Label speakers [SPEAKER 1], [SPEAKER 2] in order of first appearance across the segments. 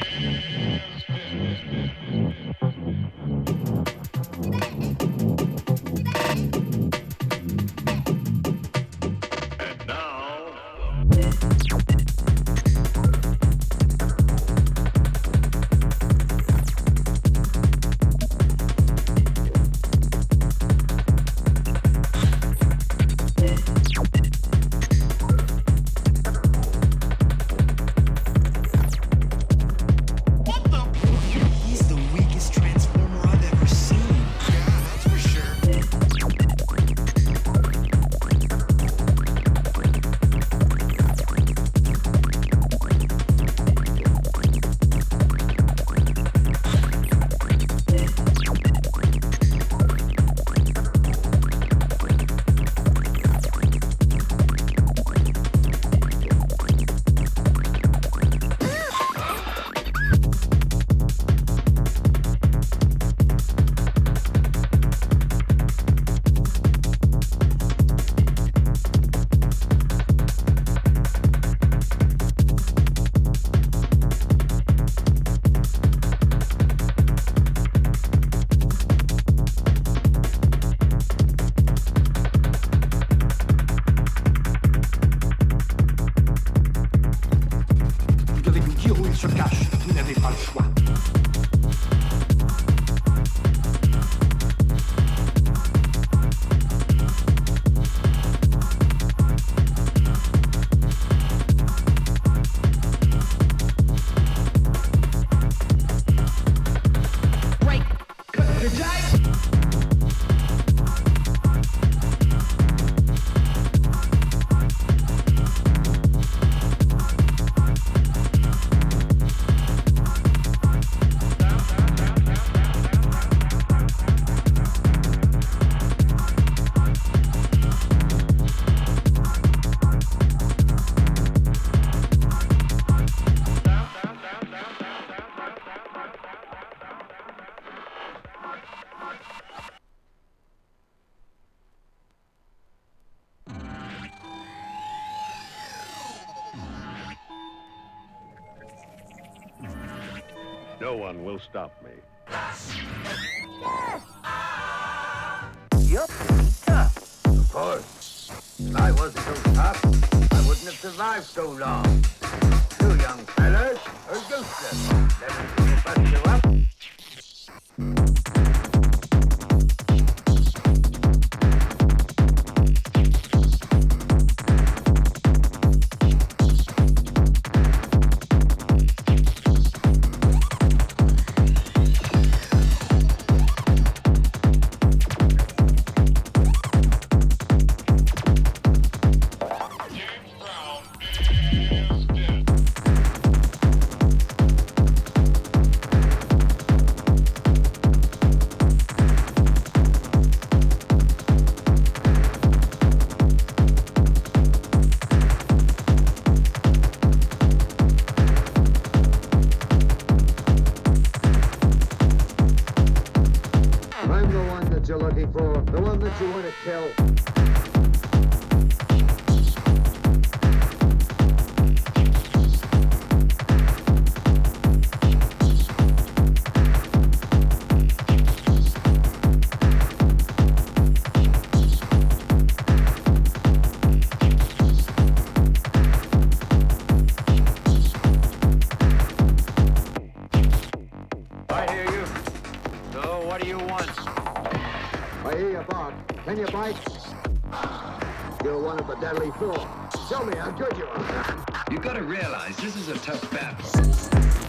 [SPEAKER 1] out.
[SPEAKER 2] Jake.
[SPEAKER 3] Stop me.
[SPEAKER 4] Cool. Show me how good you are.
[SPEAKER 5] You gotta realize this is a tough battle.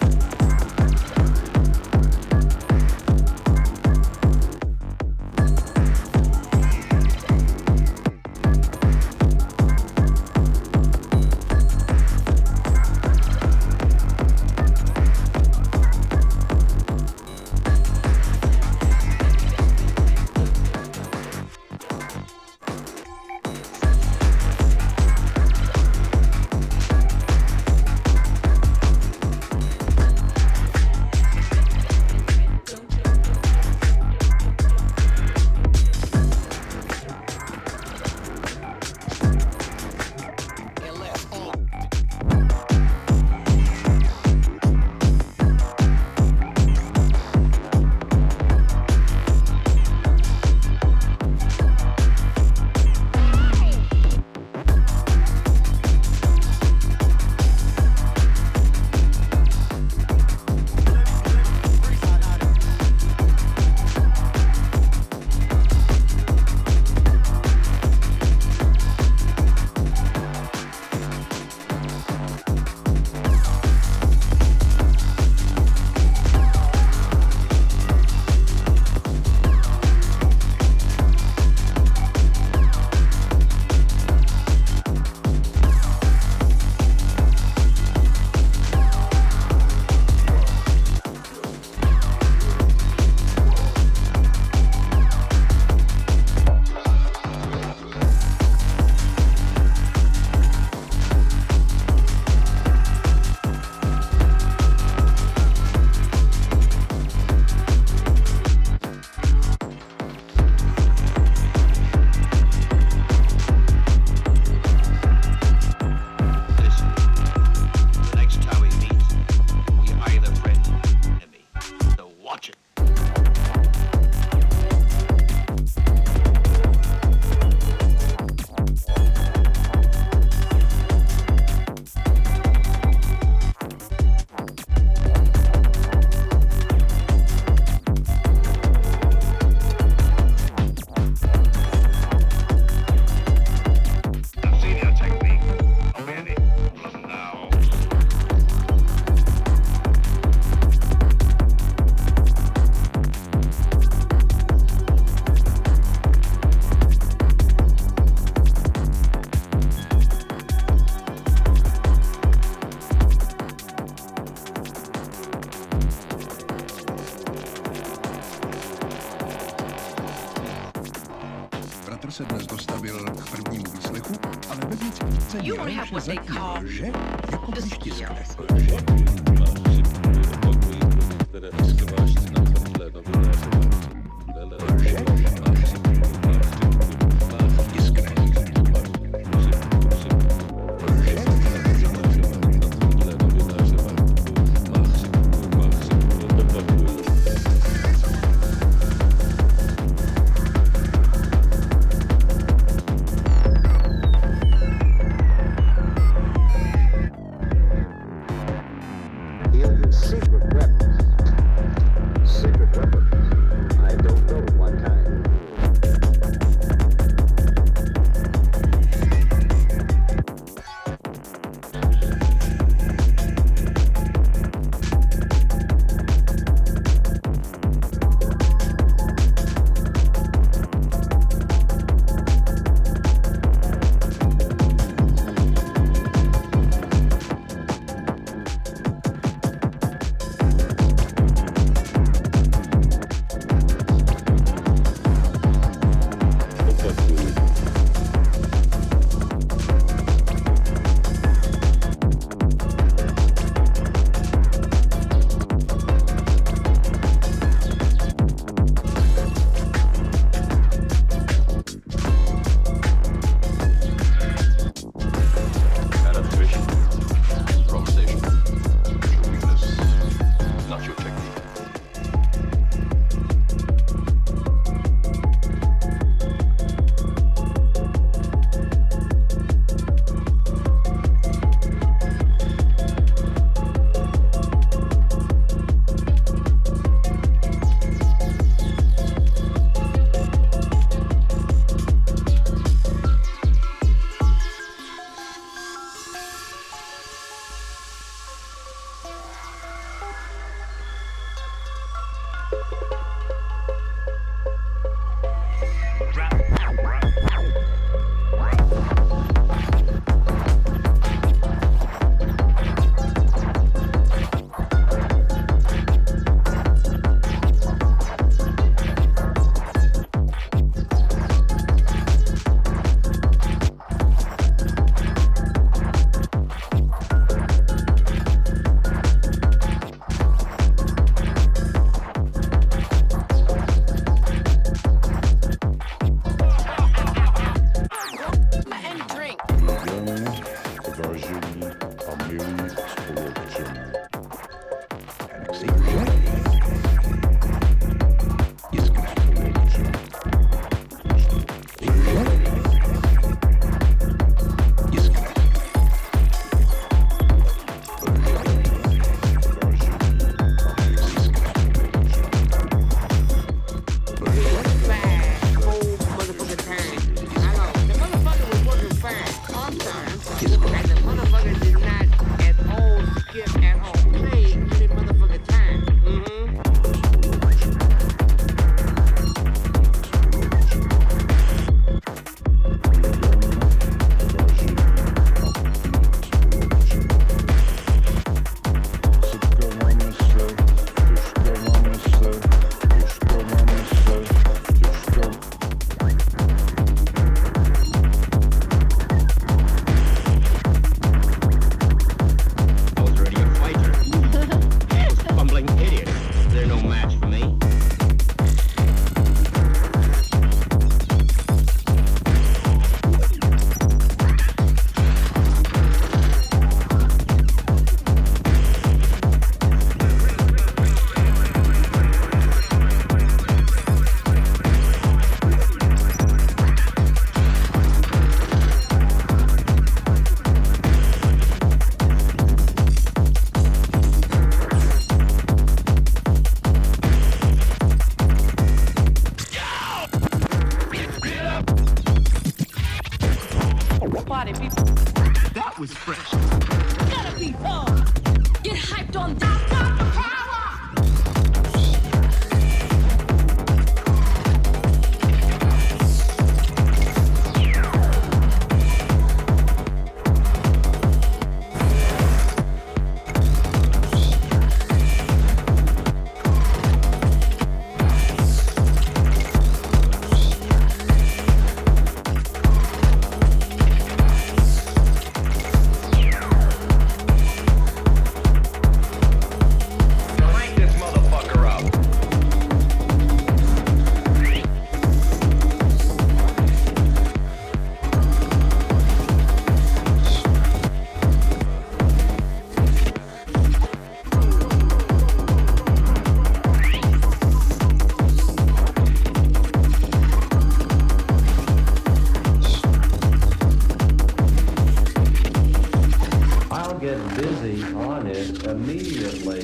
[SPEAKER 6] busy on it immediately.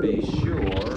[SPEAKER 6] Be sure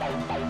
[SPEAKER 1] Bye.